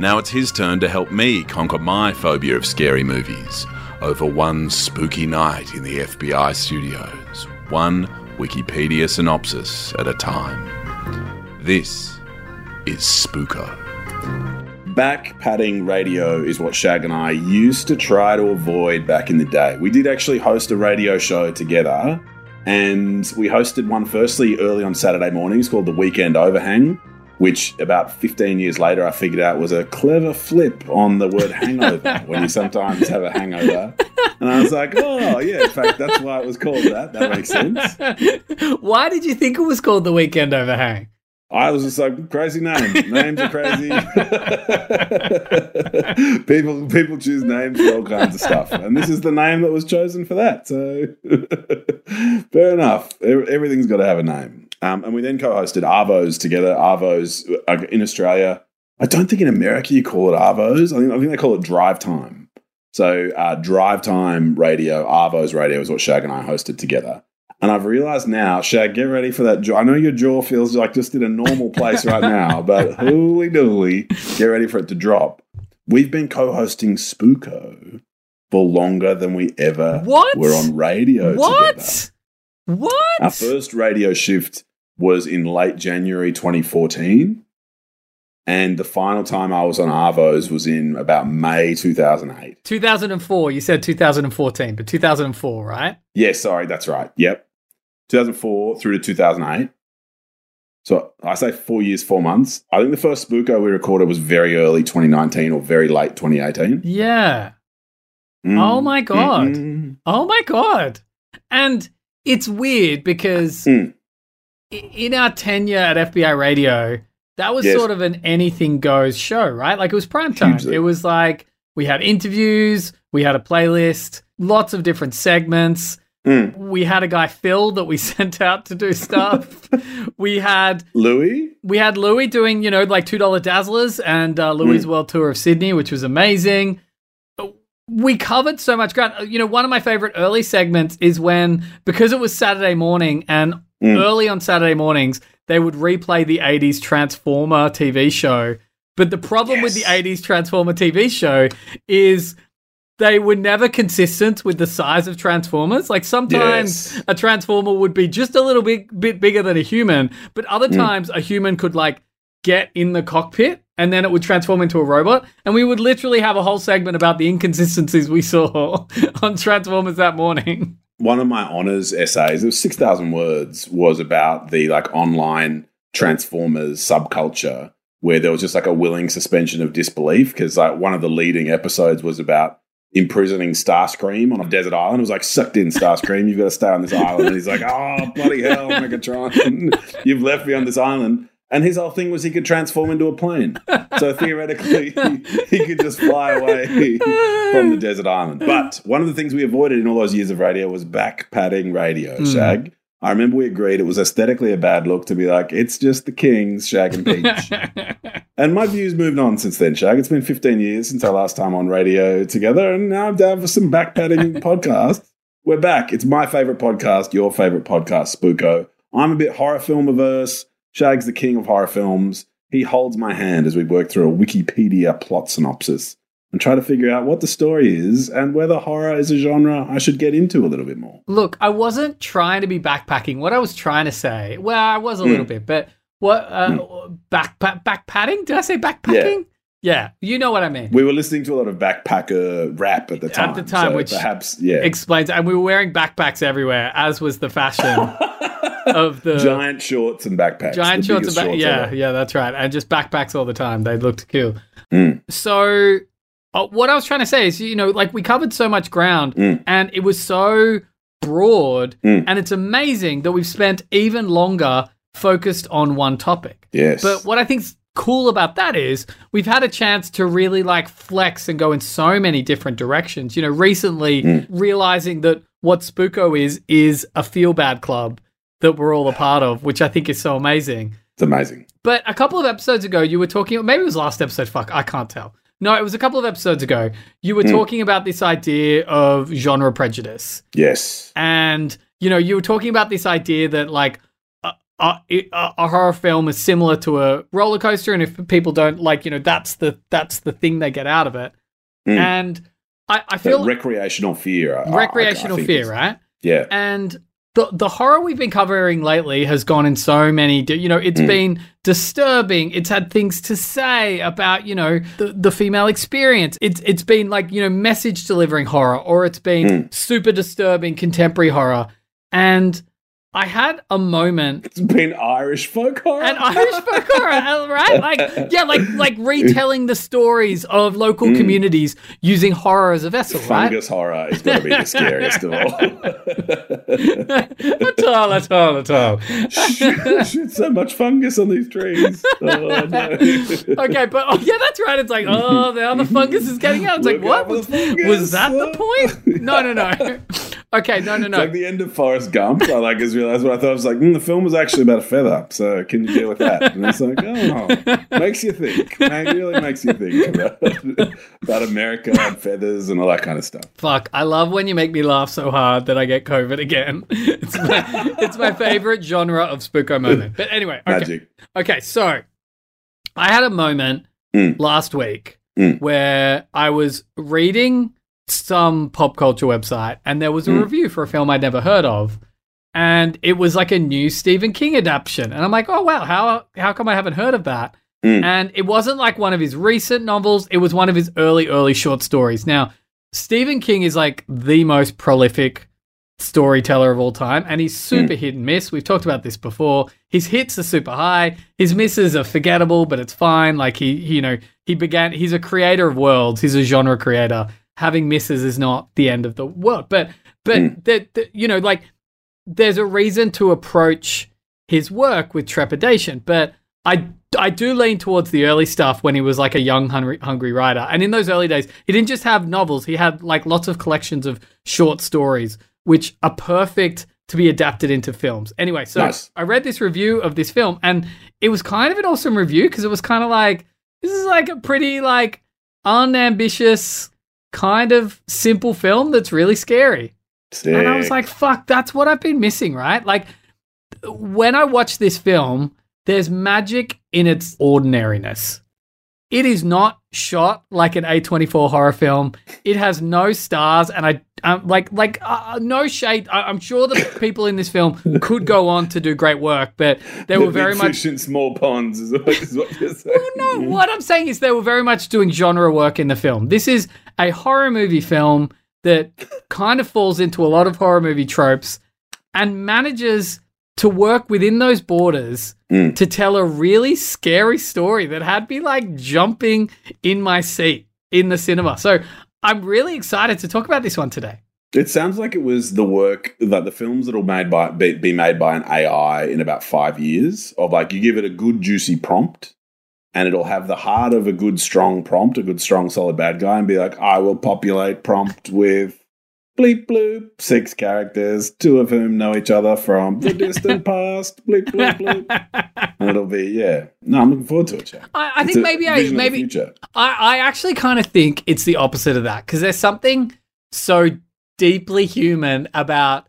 Now it's his turn to help me conquer my phobia of scary movies over one spooky night in the FBI studios, one Wikipedia synopsis at a time. This is Spooko. Back padding radio is what Shag and I used to try to avoid back in the day. We did actually host a radio show together, and we hosted one firstly early on Saturday mornings called The Weekend Overhang, which about 15 years later I figured out was a clever flip on the word hangover when you sometimes have a hangover. And I was like, oh, yeah, in fact, that's why it was called that. That makes sense. Why did you think it was called the Weekend Overhang? I was just like, crazy name. Names are crazy. people people choose names for all kinds of stuff. And this is the name that was chosen for that. So fair enough. Everything's got to have a name. Um, and we then co-hosted Arvos together. Arvos uh, in Australia. I don't think in America you call it Arvos. I think I think they call it Drive Time. So uh, Drive Time Radio, Arvos Radio is what Shag and I hosted together. And I've realized now, Shag, get ready for that jaw. I know your jaw feels like just in a normal place right now, but holy dooly, get ready for it to drop. We've been co hosting Spooko for longer than we ever What? were on radio together. What? What? Our first radio shift was in late January 2014. And the final time I was on Arvos was in about May 2008. 2004. You said 2014, but 2004, right? Yeah, sorry, that's right. Yep. 2004 through to 2008. So I say four years, four months. I think the first Spooko we recorded was very early 2019 or very late 2018. Yeah. Mm. Oh my God. Mm-mm. Oh my god! And it's weird because Mm. In our tenure at FBI Radio, that was Yes. sort of an anything goes show, right? Like it was prime time. Hugely. It was like we had interviews, we had a playlist, lots of different segments. Mm. We had a guy Phil that we sent out to do stuff. we had Louis? we had Louis doing, you know, like two dollar dazzlers and uh, Louis' world tour of Sydney, which was amazing. We covered so much ground. You know, one of my favorite early segments is when because it was Saturday morning and Mm. early on Saturday mornings they would replay the '80s Transformer TV show. But the problem with the '80s Transformer TV show is they were never consistent with the size of Transformers. Like sometimes Yes. a Transformer would be just a little bit, bit bigger than a human, but other times a human could like get in the cockpit and then it would transform into a robot. And we would literally have a whole segment about the inconsistencies we saw on Transformers that morning. One of my honors essays, it was 6,000 words, was about the like online Transformers subculture where there was just like a willing suspension of disbelief because like one of the leading episodes was about imprisoning Starscream on a desert island. It was like sucked in Starscream, you've got to stay on this island. And he's like, oh, bloody hell, Megatron, you've left me on this island. And his whole thing was he could transform into a plane. So theoretically, he could just fly away from the desert island. But one of the things we avoided in all those years of radio was back padding radio, hmm. Shag. I remember we agreed it was aesthetically a bad look to be like, it's just the Kings, Shag and Peach. and my views moved on since then, Shag. It's been 15 years since our last time on radio together, and now I'm down for some back padding podcasts. We're back. It's my favorite podcast, your favorite podcast, Spooko. I'm a bit horror film averse. Shag's the king of horror films. He holds my hand as we work through a Wikipedia plot synopsis and try to figure out what the story is and whether horror is a genre I should get into a little bit more. Look, I wasn't trying to be backpacking. What I was trying to say, well, I was a little bit, but what uh, back back padding? Did I say backpacking? Yeah. yeah. you know what I mean. We were listening to a lot of backpacker rap at the time. At the time, so which perhaps, yeah. Explains, and we were wearing backpacks everywhere, as was the fashion of the giant shorts and backpacks. giant shorts and biggest back. Yeah, ever. yeah, that's right. And just backpacks all the time. They looked cool. Mm. So, uh, what I was trying to say is, you know, like we covered so much ground, Mm. and it was so broad, Mm. and it's amazing that we've spent even longer focused on one topic. Yes. But what I think's cool about that is we've had a chance to really like flex and go in so many different directions. You know, recently Mm. realizing that what Spooko is is a feel bad club that we're all a part of, which I think is so amazing. It's amazing. But a couple of episodes ago, you were talking, maybe it was last episode, fuck, I can't tell. No, it was a couple of episodes ago. You were Mm. talking about this idea of genre prejudice. Yes. And, you know, you were talking about this idea that, like, a, a, a horror film is similar to a roller coaster. And if people don't like, you know, that's the that's the thing they get out of it. Mm. And I, I feel recreational fear. I- I- I recreational fear, right? Yeah. and the the horror we've been covering lately has gone in so many you know it's Mm. been disturbing it's had things to say about you know the, the female experience it's it's been like you know message delivering horror or it's been Mm. super disturbing contemporary horror and i had a moment It's been Irish folk horror. an Irish folk horror, right? Like, yeah, like like retelling the stories of local Mm. communities using horror as a vessel, right? Fungus horror is going to be the scariest of all. at all, at all, at all. Shit, so much fungus on these trees. Oh, no. okay, but oh yeah, that's right. It's like, oh, now the fungus is getting out. It's like, what was, was that the point? No, no, no. Okay, no, no, It's no. like the end of Forrest Gump. I like realized what I thought. I was like, mm, the film was actually about a feather. So can you deal with that? And it's like, oh, makes you think. It really makes you think about, about America and feathers and all that kind of stuff. Fuck, I love when you make me laugh so hard that I get COVID again. It's my, it's my favorite genre of spooko moment. But anyway, okay. Magic. Okay, so I had a moment Mm. last week Mm. where I was reading some pop culture website and there was a Mm. review for a film I'd never heard of. And it was like a new Stephen King adaptation. And I'm like, oh wow, how how come I haven't heard of that? Mm. And it wasn't like one of his recent novels, it was one of his early, early short stories. Now, Stephen King is like the most prolific storyteller of all time, and he's super hit and miss. We've talked about this before. His hits are super high. His misses are forgettable, but it's fine. Like he, you know, he began. He's a creator of worlds. He's a genre creator. Having misses is not the end of the world. But, but Mm. that you know, like there's a reason to approach his work with trepidation. But I, I do lean towards the early stuff when he was like a young hungry, hungry writer. And in those early days, he didn't just have novels. He had like lots of collections of short stories, which are perfect to be adapted into films. Anyway, so Nice. I read this review of this film, and it was kind of an awesome review because it was kind of like this is like a pretty like unambitious kind of simple film that's really scary. Sick. And I was like, fuck, that's what I've been missing, right? Like, when I watch this film, there's magic in its ordinariness. It is not shot like an A24 horror film. It has no stars, and I um, like like uh, no shade. I, I'm sure the people in this film could go on to do great work, but they were very much in small ponds is what, is what you're saying. no, what I'm saying is they were very much doing genre work in the film. This is a horror movie film that kind of falls into a lot of horror movie tropes and manages to work within those borders Mm. to tell a really scary story that had me like jumping in my seat in the cinema. So I'm really excited to talk about this one today. It sounds like it was the work that the films that'll made by be, be made by an AI in about five years. Of like you give it a good juicy prompt, and it'll have the heart of a good strong prompt, a good strong solid bad guy, and be like, I will populate prompt with bleep bloop six characters, two of whom know each other from the distant past. Bleep bloop bloop, and it'll be yeah. No, I'm looking forward to it. Jack. I, I think maybe I maybe. I, I actually kind of think it's the opposite of that because there's something so deeply human about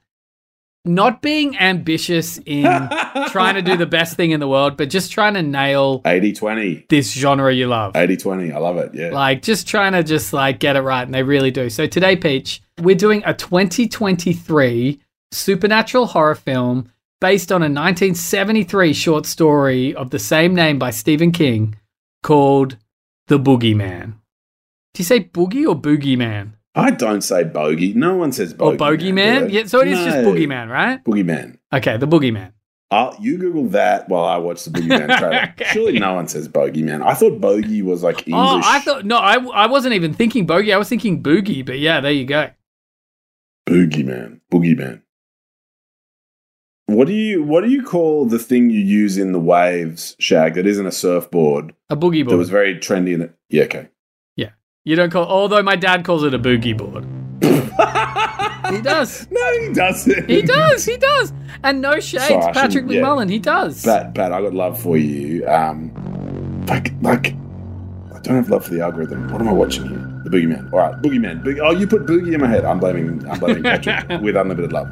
not being ambitious in trying to do the best thing in the world, but just trying to nail 80 20. this genre you love. 80 20. I love it. Yeah. Like just trying to just like get it right, and they really do. So today, Peach, we're doing a 2023 supernatural horror film based on a 1973 short story of the same name by Stephen King called The Boogeyman. Do you say boogie or boogeyman? I don't say bogey. No one says Or bogey. bogeyman? Yeah, so it is just No. boogeyman, right? Boogeyman. Okay, the boogeyman. I'll, you Google that while I watch the Boogeyman trailer. Okay. Surely no one says bogeyman. I thought bogey was like English. Oh, I thought no, I, I wasn't even thinking bogey. I was thinking boogie, but yeah, there you go. Boogeyman. Boogeyman. What do you what do you call the thing you use in the waves, Shag? That isn't a surfboard. A boogie board. That was very trendy in it. Yeah, okay. You don't call. Although my dad calls it a boogie board. he does. No, he doesn't. He does. He does. And no shades, Sorry, Patrick shouldn't- yeah. McMullen. He does. Pat, Pat, I got love for you. Um, like, like, I don't have love for the algorithm. What am I watching here? The Boogeyman. All right, Boogeyman. Boog- oh, you put Boogie in my head. I'm blaming. I'm blaming Patrick with unlimited love.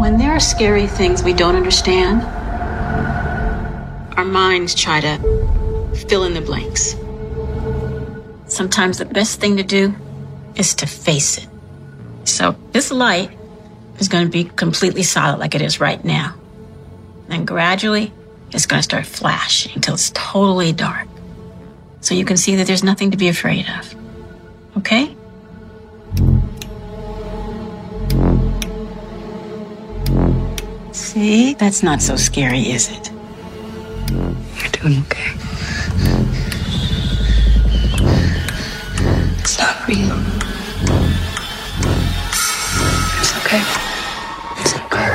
When there are scary things we don't understand, our minds try to fill in the blanks. Sometimes the best thing to do is to face it. So this light is going to be completely solid like it is right now. And gradually, it's going to start flashing until it's totally dark. So you can see that there's nothing to be afraid of. Okay? See? That's not so scary, is it? You're doing okay. It's not real. It's okay. It's okay.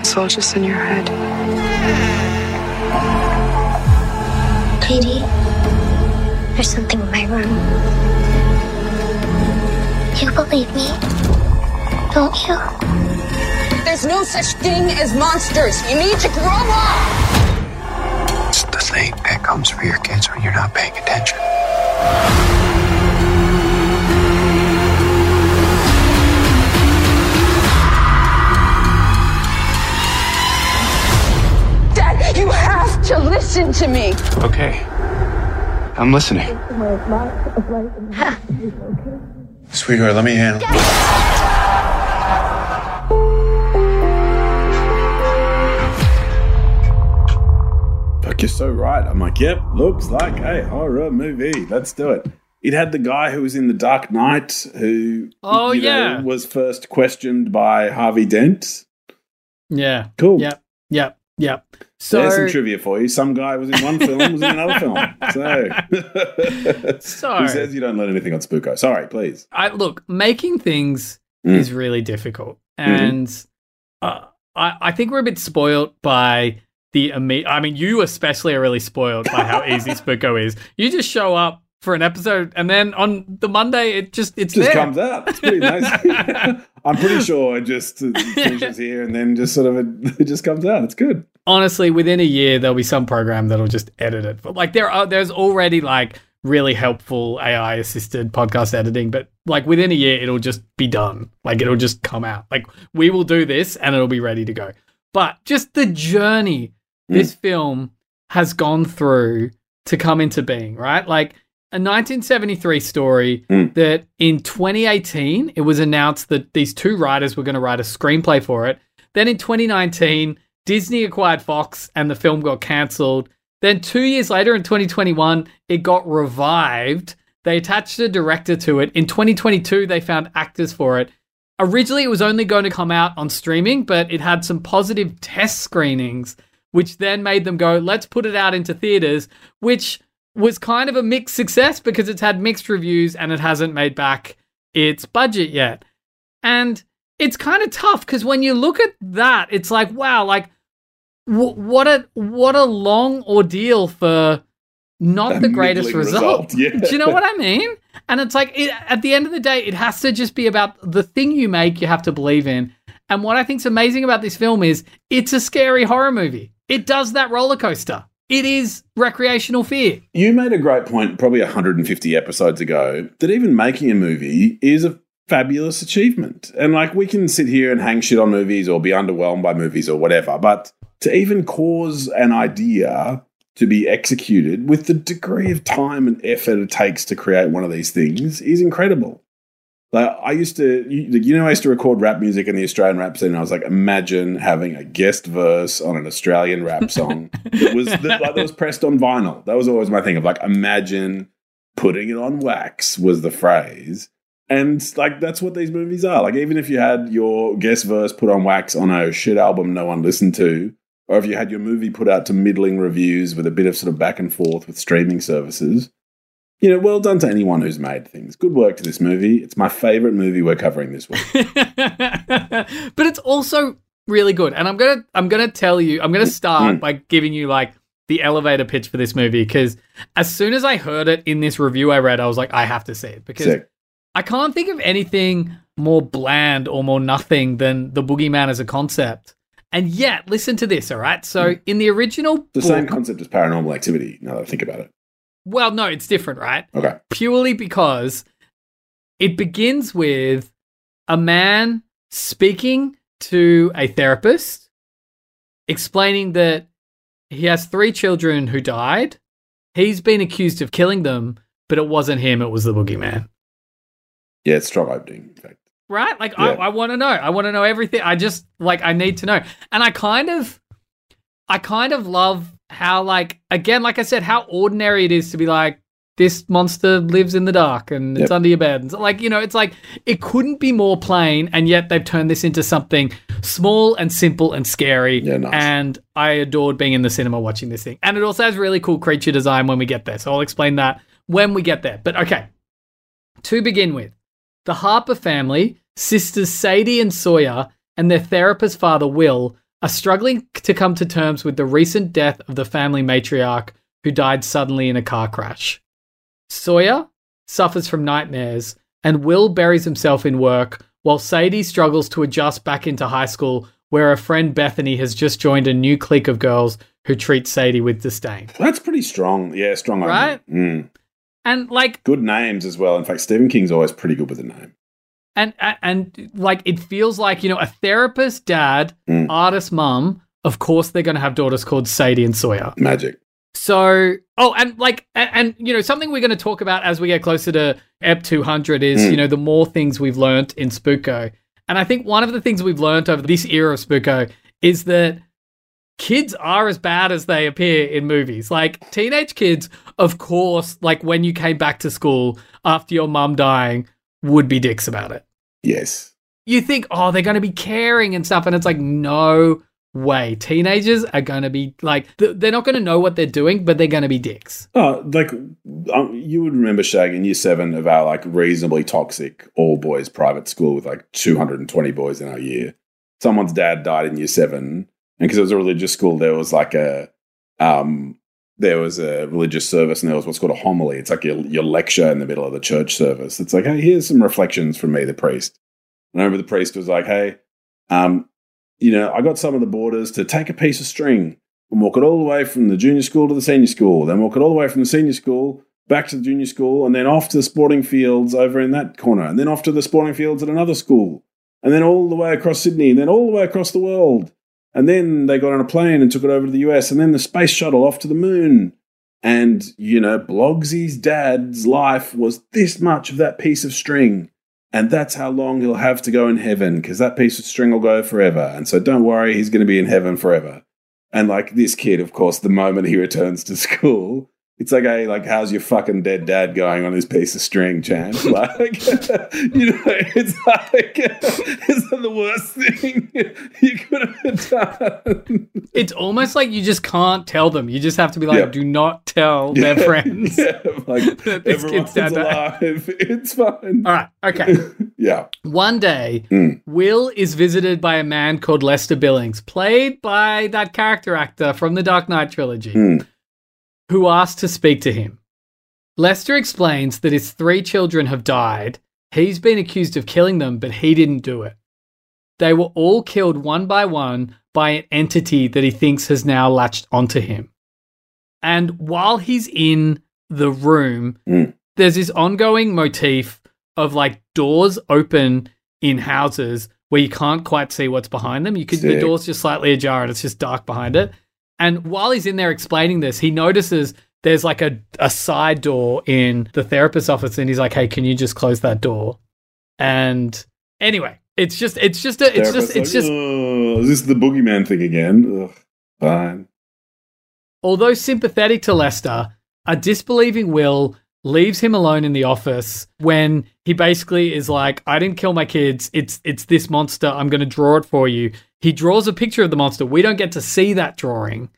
It's all just in your head. Katie, there's something in my room. You believe me, don't you? There's no such thing as monsters. You need to grow up. It's the thing that comes for your kids when you're not paying attention. Dad, you have to listen to me. Okay. I'm listening. Sweetheart, let me handle Fuck, you're so right. I'm like, yep, looks like a horror movie. Let's do it. It had the guy who was in The Dark Knight who Oh, you know, yeah. was first questioned by Harvey Dent. Yeah. Cool. Yep. Yep. Yep. So There's some trivia for you. Some guy was in one film, was in another film. So, So- who says you don't learn anything on Spooko? Sorry, please. I look making things Mm. is really difficult, and uh, I I think we're a bit spoiled by the imme- I mean, you especially are really spoiled by how easy Spooko is. You just show up for an episode, and then on the Monday, it just it's just there. comes out. It's pretty nice. I'm pretty sure it just finishes here and then just sort of it, it just comes out. It's good. honestly, within a year, there'll be some program that'll just edit it. But like there are, there's already like really helpful AI assisted podcast editing, but like within a year, it'll just be done. Like it'll just come out. Like we will do this and it'll be ready to go. But just the journey this film has gone through to come into being, right? Like a 1973 story Mm. that in 2018 it was announced that these two writers were going to write a screenplay for it. Then in 2019, Disney acquired Fox and the film got cancelled. Then two years later in 2021, it got revived. They attached a director to it. In 2022, they found actors for it. Originally, it was only going to come out on streaming, but it had some positive test screenings, which then made them go, let's put it out into theaters, which was kind of a mixed success because it's had mixed reviews and it hasn't made back its budget yet. And it's kind of tough because when you look at that, it's like, wow, like w- what a what a long ordeal for not the greatest result. result, yeah. Do you know what I mean? And it's like it, at the end of the day, it has to just be about the thing you make. You have to believe in. And what I think's amazing about this film is it's a scary horror movie. It does that roller coaster. It is recreational fear. You made a great point probably 150 episodes ago that even making a movie is a fabulous achievement. And like we can sit here and hang shit on movies or be underwhelmed by movies or whatever, but to even cause an idea to be executed with the degree of time and effort it takes to create one of these things is incredible. Like I used to, you, you know, I used to record rap music in the Australian rap scene. And I was like, imagine having a guest verse on an Australian rap song that was that, like, that was pressed on vinyl. That was always my thing of like, imagine putting it on wax was the phrase, and like that's what these movies are. Like even if you had your guest verse put on wax on a shit album no one listened to, or if you had your movie put out to middling reviews with a bit of sort of back and forth with streaming services, You know, well done to anyone who's made things. Good work to this movie. It's my favorite movie we're covering this week. but it's also really good. And I'm gonna I'm gonna tell you, I'm gonna start Mm. by giving you like the elevator pitch for this movie because as soon as I heard it in this review I read, I was like, I have to see it because Sick. I can't think of anything more bland or more nothing than the boogeyman as a concept. And yet, listen to this, all right? So in the original. The book, same concept as paranormal activity, now that I think about it. Well, no, it's different, right? Okay. purely because it begins with a man speaking to a therapist, explaining that he has three children who died. He's been accused of killing them, but it wasn't him, it was the boogeyman. Yeah, it's strong opening, in fact. Right? Like, Yeah. I, I want to know. I want to know everything. I just, like, I need to know. And I kind of, I kind of love how, like, again, like I said, how ordinary it is to be like, this monster lives in the dark and it's Yep. under your bed. And so, like, you know, it's like, it couldn't be more plain. And yet they've turned this into something small and simple and scary. Yeah, nice. And I adored being in the cinema watching this thing. And it also has really cool creature design when we get there. So I'll explain that when we get there. But okay, to begin with, the Harper family, sisters Sadie and Sawyer, and their therapist father Will are struggling to come to terms with the recent death of the family matriarch who died suddenly in a car crash. Sawyer suffers from nightmares, and Will buries himself in work while Sadie struggles to adjust back into high school, where her friend Bethany has just joined a new clique of girls who treat Sadie with disdain. That's pretty strong. Yeah, strong. Right? Mm. And like Good names as well. In fact, Stephen King's always pretty good with a name. And and, like it feels like you know a therapist dad Mm. artist mum of course they're going to have daughters called sadie and sawyer Magic. so oh and like and, and you know something we're going to talk about as we get closer to ep 200 is Mm. you know the more things we've learnt in spooko and i think one of the things we've learnt over this era of spooko is that kids are as bad as they appear in movies. Like teenage kids, of course, like when you came back to school after your mum dying, would be dicks about it. Yes. You think, oh, they're going to be caring and stuff. And it's like, no way. Teenagers are going to be like, th- they're not going to know what they're doing, but they're going to be dicks. Oh, like um, you would remember Shag in year seven of our like reasonably toxic all boys private school with like 220 boys in our year. Someone's dad died in year seven, and because it was a religious school, there was like a um, there was a religious service, and there was what's called a homily. It's like your, your lecture in the middle of the church service. It's like, hey, here's some reflections from me, the priest. And I remember the priest was like, hey, um, you know, I got some of the boarders to take a piece of string and walk it all the way from the junior school to the senior school, then walk it all the way from the senior school back to the junior school, and then off to the sporting fields over in that corner, and then off to the sporting fields at another school, and then all the way across Sydney, and then all the way across the world. And then they got on a plane and took it over to the US, and then the space shuttle off to the moon. And, you know, Blogsy's dad's life was this much of that piece of string. And that's how long he'll have to go in heaven, because that piece of string will go forever. And so don't worry, he's going to be in heaven forever. And like this kid, of course, the moment he returns to school, it's like, hey, like, how's your fucking dead dad going on his piece of string, champ? Like, you know, it's like, it's the worst thing you could have done. It's almost like you just can't tell them. You just have to be like, Yeah. do not tell their friends. Yeah, like, this everyone's kid's dad alive. It's fine. All right. Okay. Yeah. One day, Mm. Will is visited by a man called Lester Billings, played by that character actor from the Dark Knight trilogy, Mm. Who asked to speak to him. Lester explains that his three children have died. He's been accused of killing them, but he didn't do it. They were all killed one by one by an entity that he thinks has now latched onto him. And while he's in the room, Mm. there's this ongoing motif of like doors open in houses where you can't quite see what's behind them. You could the door's just slightly ajar and it's just dark behind it. And while he's in there explaining this, he notices there's like a, a side door in the therapist's office and he's like, Hey, can you just close that door? And anyway, it's just it's just a it's just it's like, just "Oh, is this the boogeyman thing again? Ugh, fine. although sympathetic to Lester, a disbelieving Will leaves him alone in the office when he basically is like, "I didn't kill my kids. It's it's this monster. I'm going to draw it for you." He draws a picture of the monster. We don't get to see that drawing,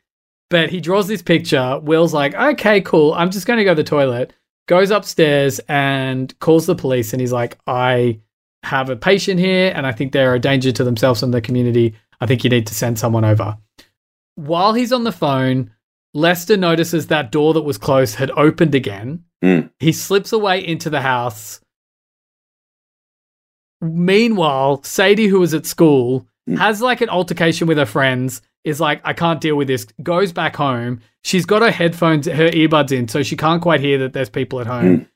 but he draws this picture. Will's like, "Okay, cool. I'm just going to go to the toilet." goes upstairs and calls the police and he's like, I have a patient here and I think they're a danger to themselves and the community. I think you need to send someone over. While he's on the phone, Lester notices that door that was closed had opened again. Mm. He slips away into the house. Meanwhile, Sadie, who was at school. Has like an altercation with her friends, is like, I can't deal with this, goes back home. She's got her headphones, her earbuds in, so she can't quite hear that there's people at home. Mm.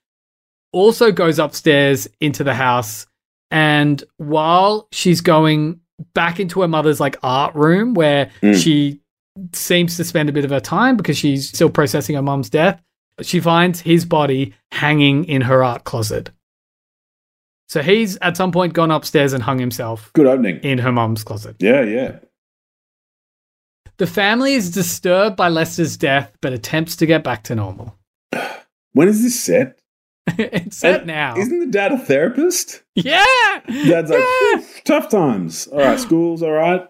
Also goes upstairs into the house. And while she's going back into her mother's like art room where Mm. she seems to spend a bit of her time because she's still processing her mom's death, she finds his body hanging in her art closet. So he's at some point gone upstairs and hung himself Good opening. in her mom's closet. Yeah, yeah. The family is disturbed by Lester's death but attempts to get back to normal. When is this set? it's set And now. Isn't the dad a therapist? yeah. Dad's like, Yeah. Tough times. All right, school's all right.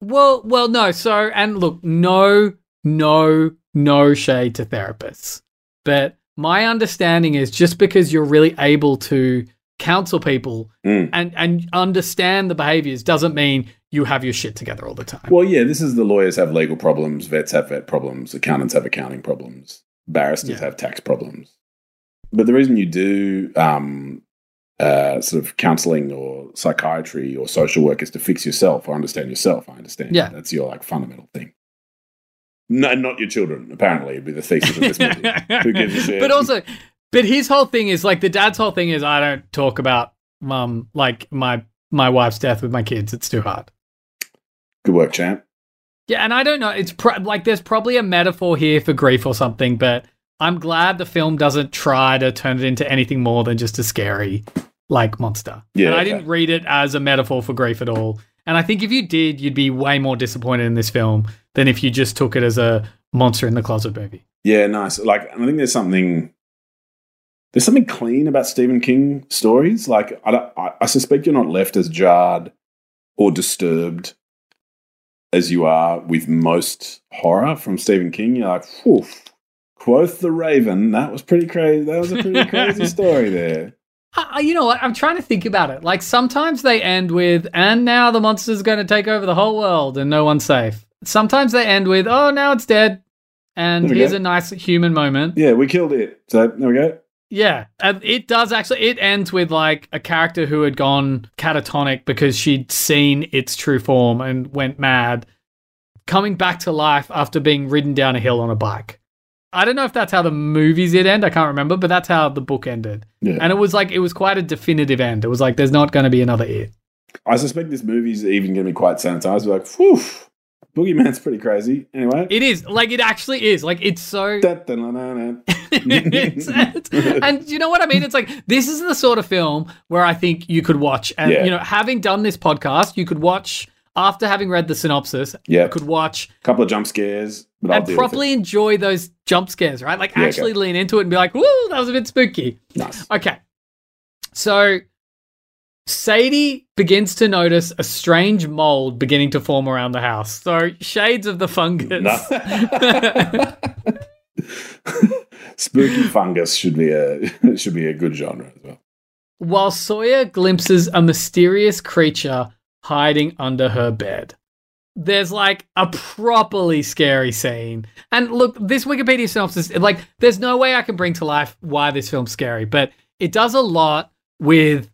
Well, well, no. So, and look, no, no, no shade to therapists. But my understanding is just because you're really able to counsel people Mm. and and understand the behaviors doesn't mean you have your shit together all the time. Well, yeah, this is the lawyers have legal problems, vets have vet problems, accountants have accounting problems, barristers Yeah. have tax problems. But the reason you do um, uh, sort of counseling or psychiatry or social work is to fix yourself or understand yourself. I understand. Yeah. That's your like fundamental thing. No, not your children, apparently, would be the thesis of this movie. Who gives a shit? But also, but his whole thing is like the dad's whole thing is I don't talk about mum like my my wife's death with my kids. It's too hard. Good work, champ. Yeah, and I don't know. It's pro- like there's probably a metaphor here for grief or something, but I'm glad the film doesn't try to turn it into anything more than just a scary like monster. Yeah, and I okay. didn't read it as a metaphor for grief at all. And I think if you did, you'd be way more disappointed in this film than if you just took it as a monster in the closet movie. Yeah, nice. Like, I think there's something there's something clean about Stephen King stories. Like, I, I, I suspect you're not left as jarred or disturbed as you are with most horror from Stephen King. You're like, whew, quoth the Raven. That was pretty crazy. That was a pretty crazy story there. I- you know what? I'm trying to think about it. Like sometimes they end with, and now the monster's going to take over the whole world and no one's safe. Sometimes they end with, oh, now it's dead. And here's go. a nice human moment. Yeah, we killed it. So there we go. Yeah, and it does actually. It ends with like a character who had gone catatonic because she'd seen its true form and went mad, coming back to life after being ridden down a hill on a bike. I don't know if that's how the movies did end. I can't remember, but that's how the book ended. Yeah. And it was like it was quite a definitive end. It was like there's not going to be another it. I suspect this movie's even going to be quite sanitized. We're like, whew, Boogeyman's pretty crazy. Anyway. It is like it actually is. Like it's so. Da-da-na-na-na. It's- it's- and you know what I mean? It's like this is the sort of film where I think you could watch, and Yeah. you know, having done this podcast, you could watch after having read the synopsis. Yeah. could watch a couple of jump scares, and properly enjoy those jump scares, right? Like Yeah, actually okay. lean into it and be like, "Woo, that was a bit spooky." Nice. Okay, so Sadie begins to notice a strange mold beginning to form around the house. So shades of the fungus. Spooky fungus should be a should be a good genre as well. while Sawyer glimpses a mysterious creature hiding under her bed. There's like a properly scary scene. And look, this Wikipedia synopsis, like, there's no way I can bring to life why this film's scary, but it does a lot with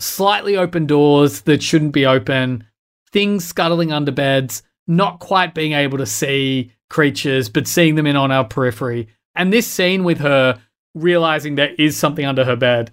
slightly open doors that shouldn't be open, things scuttling under beds, not quite being able to see creatures, but seeing them in on our periphery. And this scene with her realizing there is something under her bed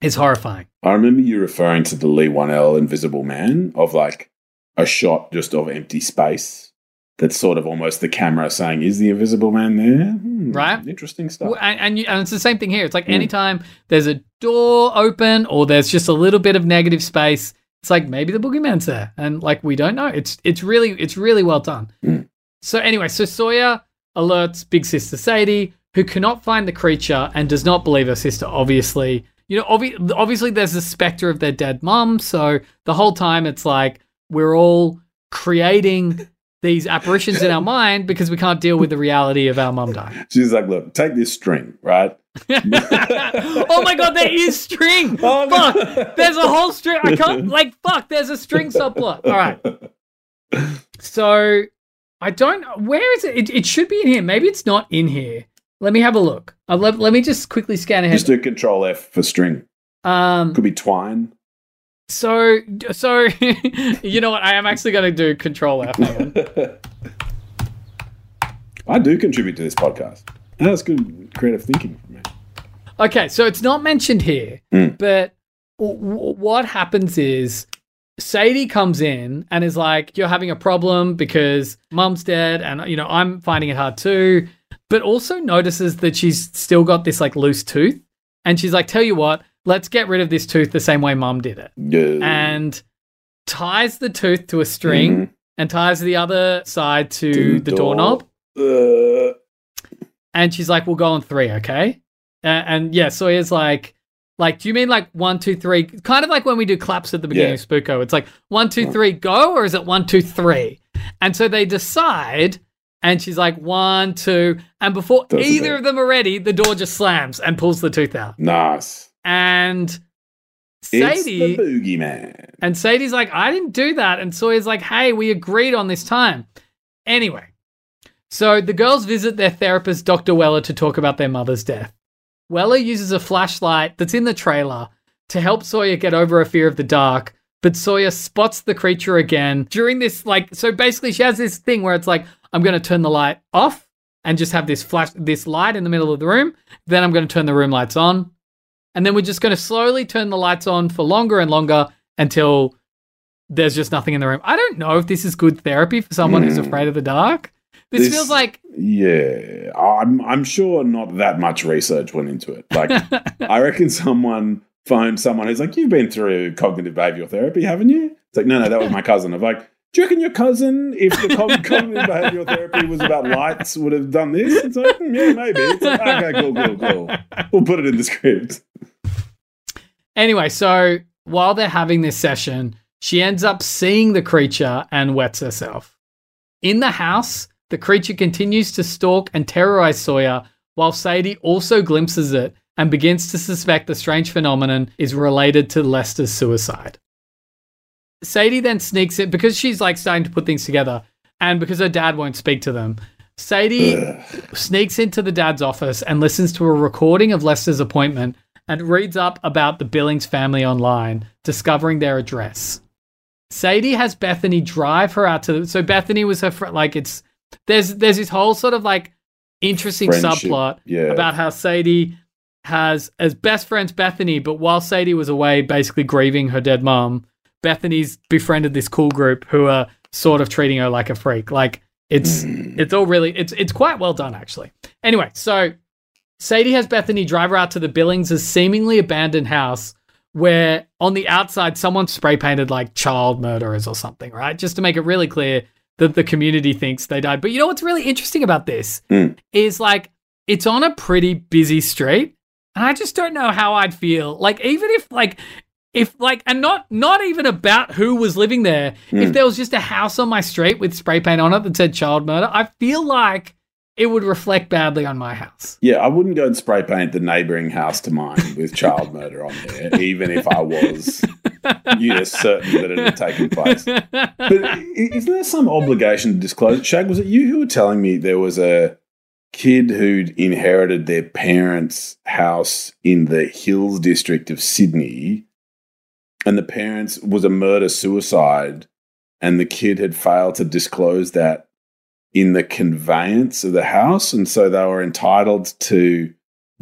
is horrifying. I remember you referring to the Leigh Whannell Invisible Man of like a shot just of empty space. That's sort of almost the camera saying, "Is the Invisible Man there?" Hmm, Right. Interesting stuff. Well, And, and, you, and it's the same thing here. It's like Mm. anytime there's a door open or there's just a little bit of negative space, it's like maybe the boogeyman's there, and like we don't know. It's it's really it's really well done. Mm. So anyway, so Sawyer alerts big sister Sadie, who cannot find the creature and does not believe her sister. Obviously, you know, obvi- obviously there's the specter of their dead mom. So the whole time it's like we're all creating these apparitions in our mind because we can't deal with the reality of our mum dying. She's like, look, take this string, right? oh my god, there is string. Oh, no. fuck, there's a whole string. I can't like fuck. There's a string subplot. All right. So I don't. Where is it? It, it should be in here. Maybe it's not in here. Let me have a look. Uh, let, let me just quickly scan ahead. Just do Control F for string. Um. Could be twine. So so you know what? I am actually going to do Control F. I do contribute to this podcast. That's good creative thinking for me. Okay, so it's not mentioned here, Mm. but w- what happens is Sadie comes in and is like, "You're having a problem because Mum's dead, and you know I'm finding it hard too." But also notices that she's still got this like loose tooth, and she's like, "Tell you what, let's get rid of this tooth the same way Mum did it," Yeah. and ties the tooth to a string Mhm. and ties the other side to, the door. doorknob. Uh, And she's like, "We'll go on three, okay?" Uh, and yeah, Sawyer's like, "Like, do you mean like one, two, three? Kind of like when we do claps at the beginning Yeah. of Spooko. It's like one, two, three, go, or is it one, two, three? And so they decide, and she's like one, two, and before Doesn't either it? of them are ready, the door just slams and pulls the tooth out. nice. And It's Sadie, the boogeyman. and Sadie's like, I didn't do that. And Sawyer's like, hey, we agreed on this time. Anyway, so the girls visit their therapist, Dr. Weller, to talk about their mother's death. Weller uses a flashlight that's in the trailer to help Sawyer get over a fear of the dark, but Sawyer spots the creature again during this, like, so basically she has this thing where it's like, I'm going to turn the light off and just have this flash, this light in the middle of the room. Then I'm going to turn the room lights on. And then we're just going to slowly turn the lights on for longer and longer until there's just nothing in the room. I don't know if this is good therapy for someone who's Mm. afraid of the dark. This, This- feels like Yeah, I'm I'm sure not that much research went into it. Like, I reckon someone phoned someone who's like, "You've been through cognitive behavioral therapy, haven't you?" It's like, "No, no, that was my cousin." I'm like, "Do you reckon your cousin, if the cognitive behavioral therapy was about lights, would have done this?" It's like, "Hmm, "Yeah, maybe." It's like, "Okay, cool, cool, cool. We'll put it in the script." Anyway, so while they're having this session, she ends up seeing the creature and wets herself. In the house, the creature continues to stalk and terrorize Sawyer, while Sadie also glimpses it and begins to suspect the strange phenomenon is related to Lester's suicide. Sadie then sneaks in because she's like starting to put things together, and because her dad won't speak to them. Sadie sneaks into the dad's office and listens to a recording of Lester's appointment and reads up about the Billings family online, discovering their address. Sadie has Bethany drive her out to. So Bethany was her friend. Like it's there's there's this whole sort of like interesting Friendship, subplot yeah. about how Sadie has as best friends Bethany, but while Sadie was away, basically grieving her dead mom, Bethany's befriended this cool group who are sort of treating her like a freak. Like it's hmm. it's all really it's it's quite well done actually. Anyway, so Sadie has Bethany drive her out to the Billings' seemingly abandoned house where on the outside someone spray painted like child murderers or something, right? Just to make it really clear that the community thinks they died. But you know what's really interesting about this Mm. is like it's on a pretty busy street and I just don't know how I'd feel. Like even if like if like and not not even about who was living there, if Mm. there was just a house on my street with spray paint on it that said child murder, I feel like it would reflect badly on my house. Yeah, I wouldn't go and spray paint the neighbouring house to mine with child murder on there, even if I was you know, certain that it had taken place. But isn't there some obligation to disclose? Shag, was it you who were telling me there was a kid who'd inherited their parents' house in the Hills district of Sydney, and the parents was a murder suicide, and the kid had failed to disclose that in the conveyance of the house, and so they were entitled to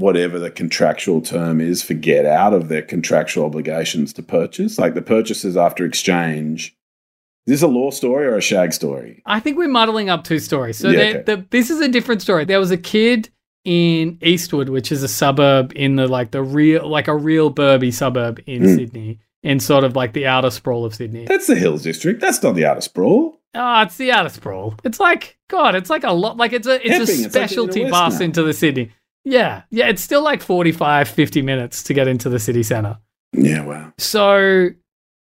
whatever the contractual term is for get out of their contractual obligations to purchase, like the purchases after exchange. Is this a law story or a shag story? I think we're muddling up two stories. So Yeah, there- okay. the, this is a different story. There was a kid in Eastwood, which is a suburb in the like the real like a real burby suburb in Mm. Sydney, in sort of like the outer sprawl of Sydney. That's the Hills district. That's not the outer sprawl. Oh, it's the outer sprawl. It's like God, it's like a lot like it's a it's Epping, a it's like specialty bus now. into the city. Yeah. Yeah, it's still like 45 50 minutes to get into the city center. Yeah, wow. So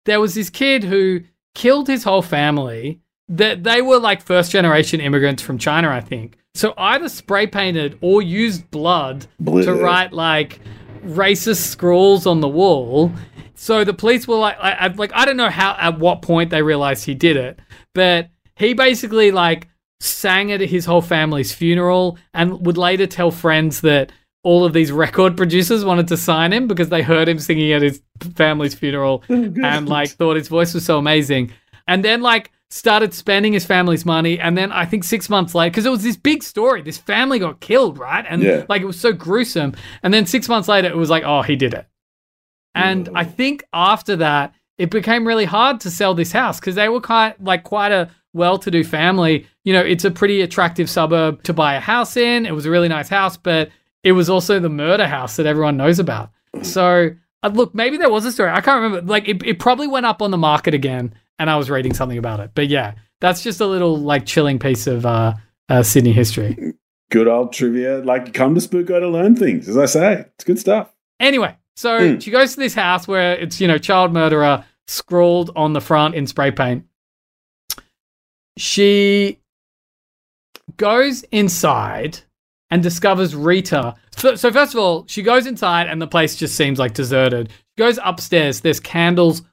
there was this kid who killed his whole family That they were like first generation immigrants from China, I think. So either spray painted or used blood Blood. to write like racist scrawls on the wall. So the police were like, I, I, like I don't know how at what point they realized he did it, but he basically like sang at his whole family's funeral and would later tell friends that all of these record producers wanted to sign him because they heard him singing at his family's funeral oh, and like thought his voice was so amazing. And then like started spending his family's money and then I think 6 months later because it was this big story this family got killed, right? And Yeah. like it was so gruesome. And then 6 months later it was like, "Oh, he did it." And I think after that, it became really hard to sell this house because they were kind like quite a well-to-do family. You know, it's a pretty attractive suburb to buy a house in. It was a really nice house, but it was also the murder house that everyone knows about. So, uh, look, maybe there was a story. I can't remember. Like, it, it probably went up on the market again, and I was reading something about it. But yeah, that's just a little like chilling piece of uh, uh, Sydney history. Good old trivia. Like, come to Spooko to learn things, as I say. It's good stuff. Anyway, so Mm. she goes to this house where it's, you know, child murderer scrawled on the front in spray paint. She goes inside and discovers Rita. So, so first of all, she goes inside and the place just seems like deserted. She goes upstairs. There's candles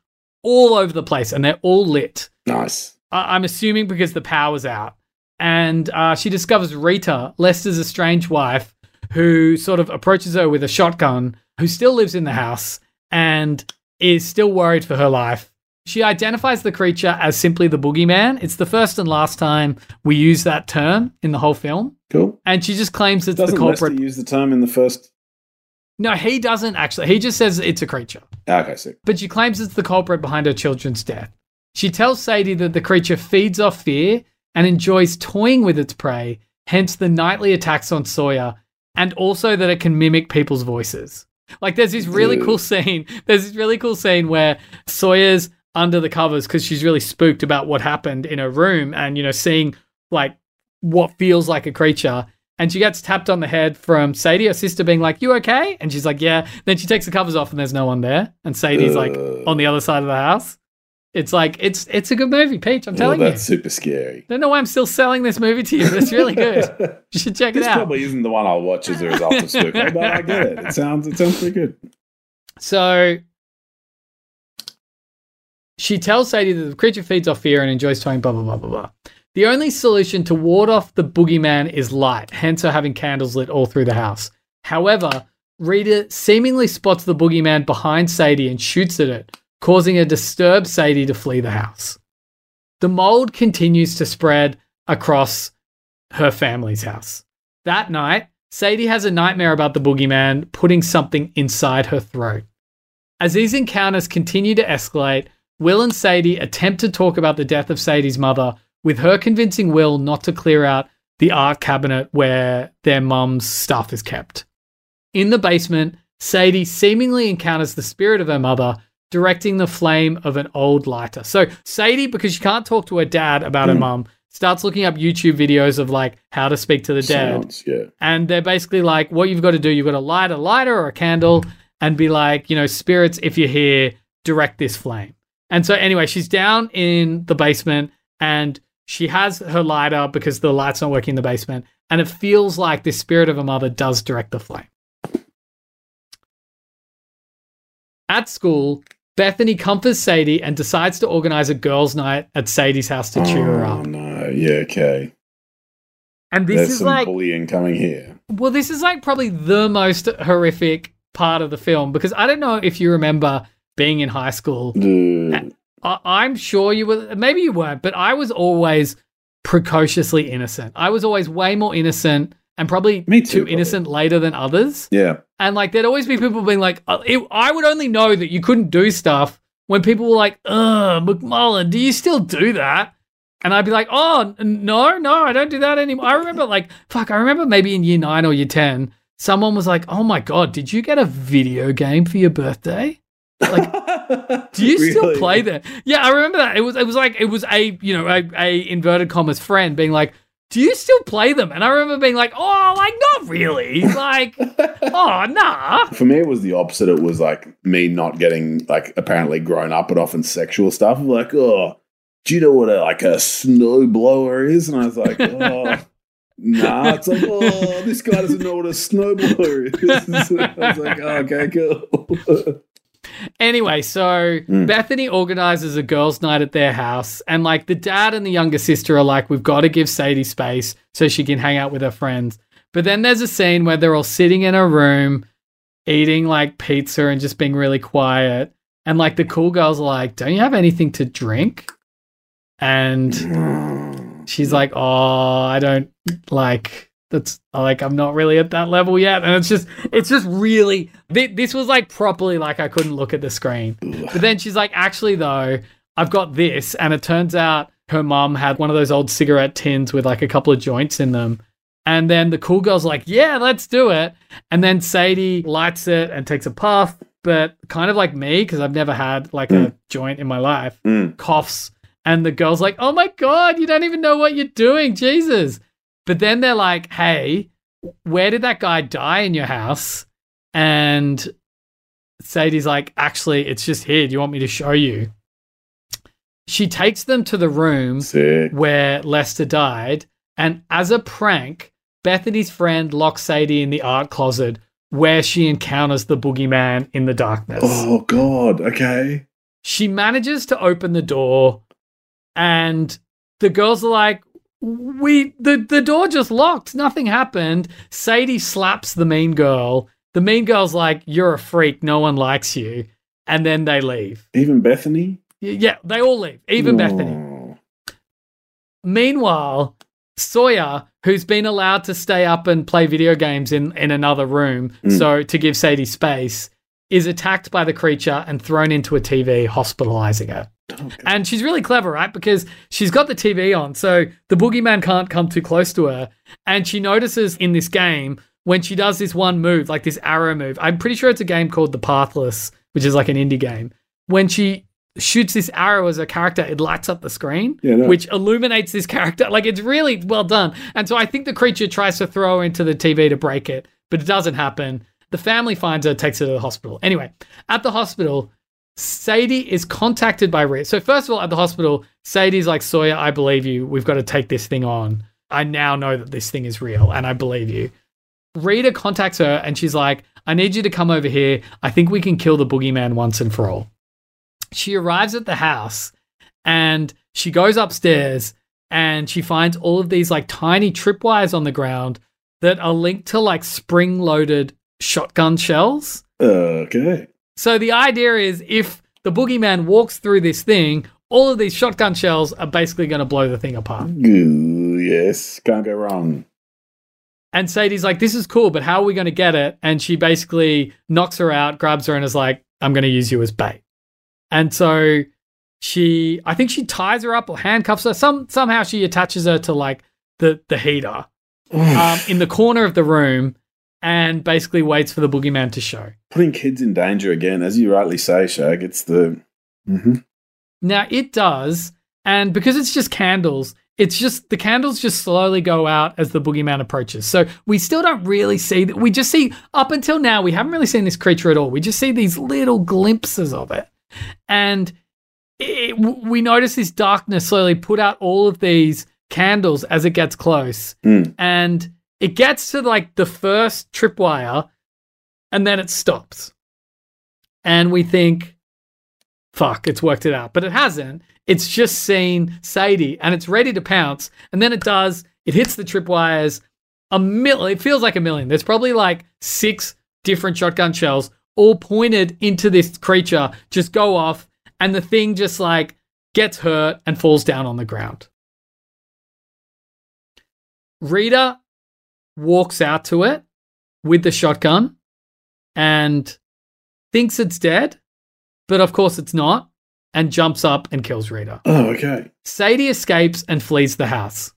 all over the place and they're all lit. Nice. I- I'm assuming because the power's out. And uh, she discovers Rita, Lester's estranged wife, who sort of approaches her with a shotgun, who still lives in the house and is still worried for her life. She identifies the creature as simply the boogeyman. It's the first and last time we use that term in the whole film. Cool. And she just claims it's Doesn't the culprit. Lester use the term in the first? No, he doesn't actually. He just says it's a creature. Ah, okay, sick. but she claims it's the culprit behind her children's death. She tells Sadie that the creature feeds off fear and enjoys toying with its prey, hence the nightly attacks on Sawyer, and also that it can mimic people's voices. Like there's this really Ugh. cool scene. There's this really cool scene where Sawyer's under the covers because she's really spooked about what happened in her room and you know seeing like what feels like a creature. And she gets tapped on the head from Sadie, her sister, being like, "You okay?" And she's like, "Yeah." Then she takes the covers off, and there's no one there. And Sadie's like Ugh. on the other side of the house. It's like it's it's a good movie, Peach. I'm Oh, telling you. that's super scary. Don't know why I'm still selling this movie to you, but it's really good. You should check This it out. probably isn't the one I'll watch as a result of Spooko, but I get it. It sounds it sounds pretty good. So she tells Sadie that the creature feeds off fear and enjoys toying, blah, blah, blah, blah, blah. The only solution to ward off the boogeyman is light, hence her having candles lit all through the house. However, Rita seemingly spots the boogeyman behind Sadie and shoots at it, causing a disturbed Sadie to flee the house. The mold continues to spread across her family's house. That night, Sadie has a nightmare about the boogeyman putting something inside her throat. As these encounters continue to escalate, Will and Sadie attempt to talk about the death of Sadie's mother, with her convincing Will not to clear out the art cabinet where their mum's stuff is kept. In the basement, Sadie seemingly encounters the spirit of her mother, directing the flame of an old lighter. So, Sadie, because she can't talk to her dad about her Hmm. mum, starts looking up YouTube videos of like how to speak to the dead. Yeah. And they're basically like, what you've got to do, you've got to light a lighter or a candle and be like, you know, spirits, if you're here, direct this flame. And so, anyway, she's down in the basement and she has her lighter because the light's not working in the basement. And it feels like the spirit of a mother does direct the flame. At school, Bethany comforts Sadie and decides to organize a girls' night at Sadie's house to cheer her Oh up. no, yeah, okay. And this There's is some like bullying coming here. Well, this is like probably the most horrific part of the film because I don't know if you remember being in high school. Dude. I- I'm sure you were, maybe you weren't, but I was always precociously innocent. I was always way more innocent and probably Me too, too probably. innocent later than others. Yeah. And like, there'd always be people being like, uh, it, I would only know that you couldn't do stuff when people were like, ugh, McMullen, do you still do that? And I'd be like, oh, no, no, I don't do that anymore. I remember, like, fuck, I remember maybe in year nine or year 10, someone was like, oh my God, did you get a video game for your birthday? Like, Do you still play that? Yeah, I remember that. It was it was like it was a you know a, a inverted commas friend being like, "Do you still play them?" And I remember being like, "Oh, like not really, like oh nah." For me, it was the opposite. It was like me not getting like apparently grown up, and often sexual stuff. Like, oh, do you know what a, like a snowblower is? And I was like, oh, nah. It's like, oh, this guy doesn't know what a snowblower is. I was like, oh, okay, cool. Anyway, so Mm. Bethany organizes a girls' night at their house, and like the dad and the younger sister are like, we've got to give Sadie space so she can hang out with her friends. But then there's a scene where they're all sitting in a room, eating like pizza and just being really quiet. And like the cool girls are like, don't you have anything to drink? And she's like, oh, I don't like. That's like I'm not really at that level yet, and it's just it's just really thi- this was like properly like I couldn't look at the screen. But then she's like, actually though, I've got this, and it turns out her mum had one of those old cigarette tins with like a couple of joints in them. And then the cool girl's like, yeah, let's do it. And then Sadie lights it and takes a puff, but kind of like me, because I've never had like a joint in my life, Mm. coughs. And the girl's like, oh my God, you don't even know what you're doing. Jesus. But then they're like, hey, where did that guy die in your house? And Sadie's like, actually, it's just here. Do you want me to show you? She takes them to the room Sick. where Lester died. And as a prank, Bethany's friend locks Sadie in the art closet where she encounters the boogeyman in the darkness. Oh, God. Okay. She manages to open the door, and the girls are like, we the, the door just locked. Nothing happened. Sadie slaps the mean girl. The mean girl's like, You're a freak, no one likes you. And then they leave. Even Bethany? Yeah, they all leave, even Bethany. Oh. Meanwhile, Sawyer, who's been allowed to stay up and play video games in, in another room, Mm. so to give Sadie space, is attacked by the creature and thrown into a TV, hospitalizing her. And she's really clever, right? Because she's got the TV on, so the boogeyman can't come too close to her. And she notices in this game when she does this one move, like this arrow move. I'm pretty sure it's a game called The Pathless, which is like an indie game. When she shoots this arrow as a character, it lights up the screen, Yeah, no. which illuminates this character. Like it's really well done. And so I think the creature tries to throw her into the TV to break it, but it doesn't happen. The family finds her, takes her to the hospital. Anyway, at the hospital, Sadie is contacted by Rita. So first of all, at the hospital, Sadie's like, Sawyer, I believe you. We've got to take this thing on. I now know that this thing is real, and I believe you. Rita contacts her, and she's like, I need you to come over here. I think we can kill the boogeyman once and for all. She arrives at the house, and she goes upstairs, and she finds all of these like tiny tripwires on the ground that are linked to like spring-loaded shotgun shells. Okay. So the idea is if the boogeyman walks through this thing, all of these shotgun shells are basically going to blow the thing apart. Yes. Can't go wrong. And Sadie's like, this is cool, but how are we going to get it? And she basically knocks her out, grabs her, and is like, I'm going to use you as bait. And so she, I think she ties her up or handcuffs her. Some somehow she attaches her to like the the heater um, in the corner of the room, and basically waits for the boogeyman to show. Putting kids in danger again, as you rightly say, Shag. It's the. hmm Now it does, and because it's just candles, it's just the candles just slowly go out as the boogeyman approaches. So we still don't really see that. We just see up until now we haven't really seen this creature at all. We just see these little glimpses of it, and it, we notice this darkness slowly put out all of these candles as it gets close, Mm. and it gets to like the first tripwire, and then it stops, and we think fuck, it's worked it out. But it hasn't. It's just seen Sadie and it's ready to pounce. And then it does, it hits the tripwires a million. It feels like a million. There's probably like six different shotgun shells all pointed into this creature, just go off. And the thing just like gets hurt and falls down on the ground. Rita walks out to it with the shotgun and thinks it's dead but of course it's not, and jumps up and kills Rita. Oh, okay. Sadie escapes and flees the house.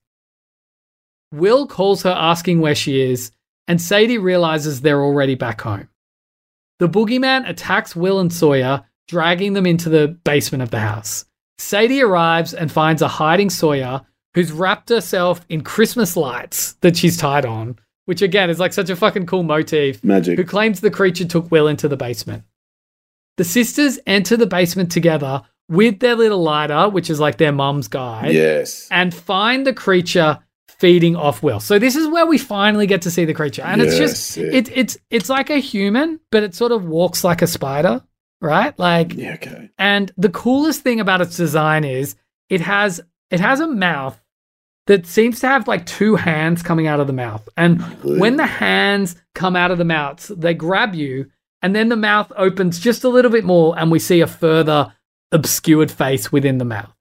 Will calls her asking where she is, and Sadie realizes they're already back home. The boogeyman attacks Will and Sawyer, dragging them into the basement of the house. Sadie arrives and finds a hiding Sawyer who's wrapped herself in Christmas lights that she's tied on, which again is like such a fucking cool motif Magic. who claims the creature took Will into the basement. The sisters enter the basement together with their little lighter, which is like their mum's guide, Yes. and find the creature feeding off Will. So this is where we finally get to see the creature, and it's just Yes, it, it's it's like a human, but it sort of walks like a spider, right? Like, Yeah, okay. and the coolest thing about its design is it has it has a mouth that seems to have like two hands coming out of the mouth, and when the hands come out of the mouth, they grab you, and then the mouth opens just a little bit more, and we see a further obscured face within the mouth.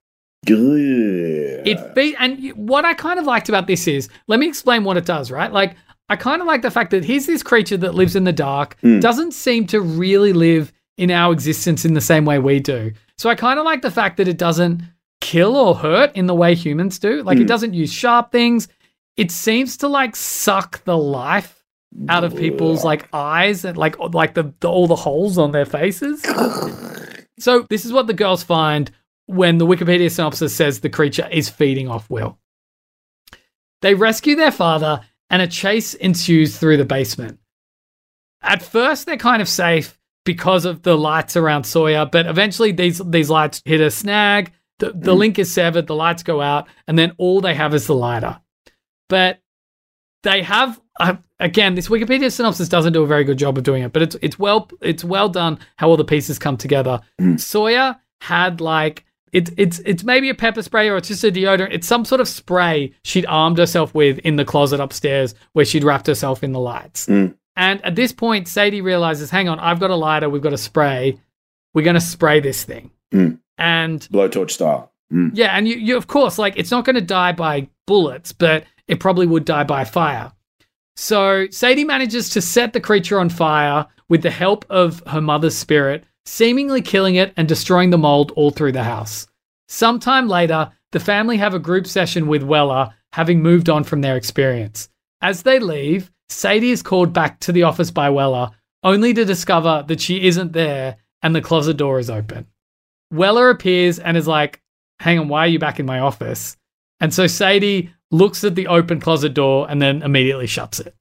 Good. It and what I kind of liked about this is, let me explain what it does, right? Like I kind of like the fact that here's this creature that lives in the dark, hmm. doesn't seem to really live in our existence in the same way we do. So I kind of like the fact that it doesn't kill or hurt in the way humans do. Like it hmm. doesn't use sharp things. It seems to like suck the life out of people's like eyes and like like the, the all the holes on their faces. So this is what the girls find when the Wikipedia synopsis says the creature is feeding off Will. They rescue their father and a chase ensues through the basement. At first they're kind of safe because of the lights around Sawyer, but eventually these these lights hit a snag, the, the link is severed, the lights go out, and then all they have is the lighter. But they have uh, again this wikipedia synopsis doesn't do a very good job of doing it but it's it's well it's well done how all the pieces come together. Sawyer had like it, it's it's maybe a pepper spray or it's just a deodorant. It's some sort of spray she'd armed herself with in the closet upstairs where she'd wrapped herself in the lights. And at this point sadie realizes hang on i've got a lighter we've got a spray. We're going to spray this thing. Mm. And Blowtorch style. Mm. yeah, and you, you of course, like it's not going to die by bullets, but it probably would die by fire. So Sadie manages to set the creature on fire with the help of her mother's spirit, seemingly killing it and destroying the mold all through the house. Sometime later, the family have a group session with Weller, having moved on from their experience. As they leave, Sadie is called back to the office by Weller, only to discover that she isn't there and the closet door is open. Weller appears and is like, Hang on, why are you back in my office? And so Sadie looks at the open closet door and then immediately shuts it.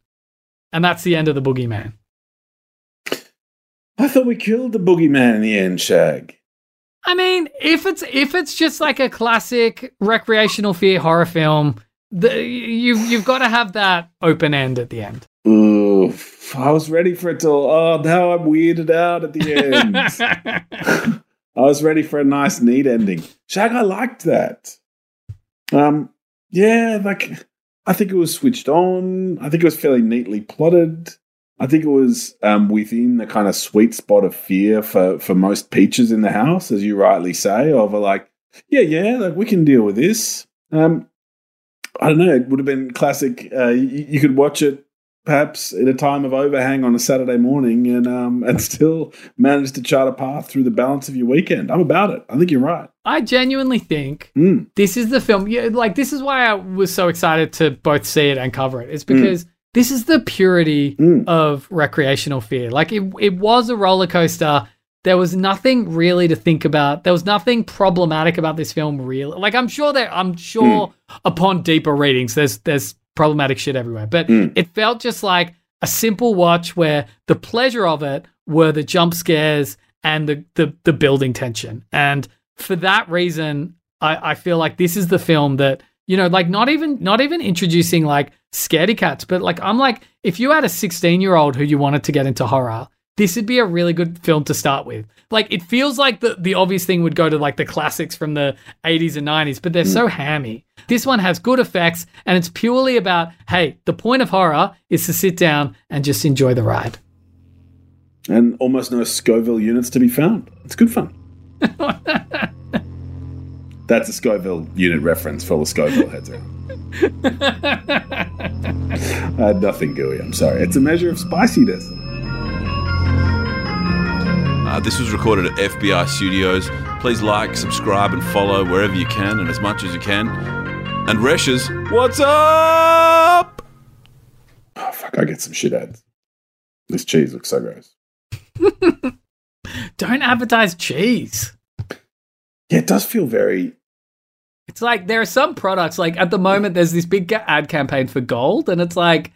And that's the end of the boogeyman. I thought we killed the boogeyman in the end, Shag. I mean, if it's if it's just like a classic recreational fear horror film, the, you you've got to have that open end at the end. Oof. I was ready for it to. Oh, now I'm weirded out at the end. I was ready for a nice, neat ending. Shag, I liked that. Um, yeah, like I think it was switched on. I think it was fairly neatly plotted. I think it was um, within the kind of sweet spot of fear for for most peaches in the house, as you rightly say, of a like, yeah, yeah, like we can deal with this. Um, I don't know. It would have been classic. Uh, you, you could watch it perhaps in a time of overhang on a Saturday morning and um, and still manage to chart a path through the balance of your weekend. I'm about it. I think you're right. I genuinely think Mm. this is the film. Yeah, like this is why I was so excited to both see it and cover it. It's because this is the purity Mm. of recreational fear. Like it, it was a roller coaster. There was nothing really to think about. There was nothing problematic about this film. Really, like I'm sure that I'm sure upon deeper readings, there's there's problematic shit everywhere. But hmm. it felt just like a simple watch where the pleasure of it were the jump scares and the the, the building tension. And for that reason, I, I feel like this is the film that you know, like not even not even introducing like scaredy cats, but like I'm like, if you had a 16 year old who you wanted to get into horror, this would be a really good film to start with. Like it feels like the the obvious thing would go to like the classics from the 80s and 90s, but they're hmm. so hammy. This one has good effects and it's purely about, hey, the point of horror is to sit down and just enjoy the ride. And almost no Scoville units to be found. It's good fun. That's a Scoville unit reference for the Scoville heads out. I had nothing gooey. I'm sorry. It's a measure of spiciness. Uh, this was recorded at FBI Studios. Please like, subscribe, and follow wherever you can and as much as you can. And Reshes, what's up? Oh, fuck, I get some shit ads. This cheese looks so gross. Don't advertise cheese. Yeah, it does feel very. It's like there are some products, like at the moment, there's this big ad campaign for gold, and it's like,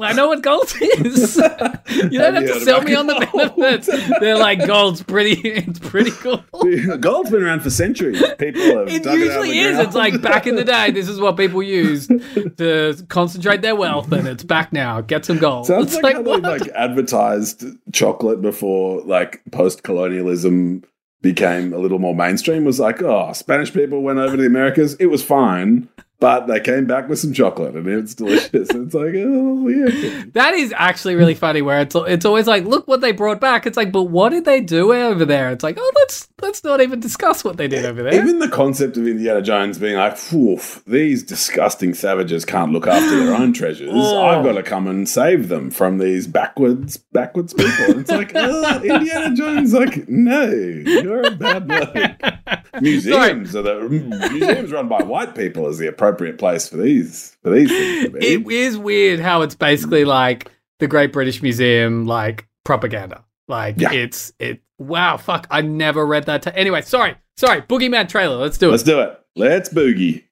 I know what gold is. you don't Have have to sell me on the gold? benefits. They're like gold's pretty. It's pretty cool. Gold's been around for centuries. People have It dug it out of usually the is. ground. It's like back in the day. This is what people used to concentrate their wealth, and it's back now. Get some gold. Sounds it's like, how they like advertised chocolate before like post colonialism became a little more mainstream. Was like, oh, Spanish people went over to the Americas. It was fine, but they came back with some chocolate and it's delicious. it's like, oh yeah. That is actually really funny. Where it's it's always like, look what they brought back. It's like, but what did they do over there? It's like, oh, let's let's not even discuss what they did over there. Even the concept of Indiana Jones being like, "Oof, these disgusting savages can't look after their own treasures. Oh. I've got to come and save them from these backwards, backwards people." And it's like, oh, Indiana Jones, like, no, you're a bad luck. Museums are the mm, museums run by white people is the appropriate place for these for these things to be. it is weird how it's basically mm. like the Great British Museum, like propaganda. Like Yeah. it's it. Wow, fuck! I never read that. T- anyway, sorry, sorry. Boogeyman trailer. Let's do it. Let's do it. Let's boogie.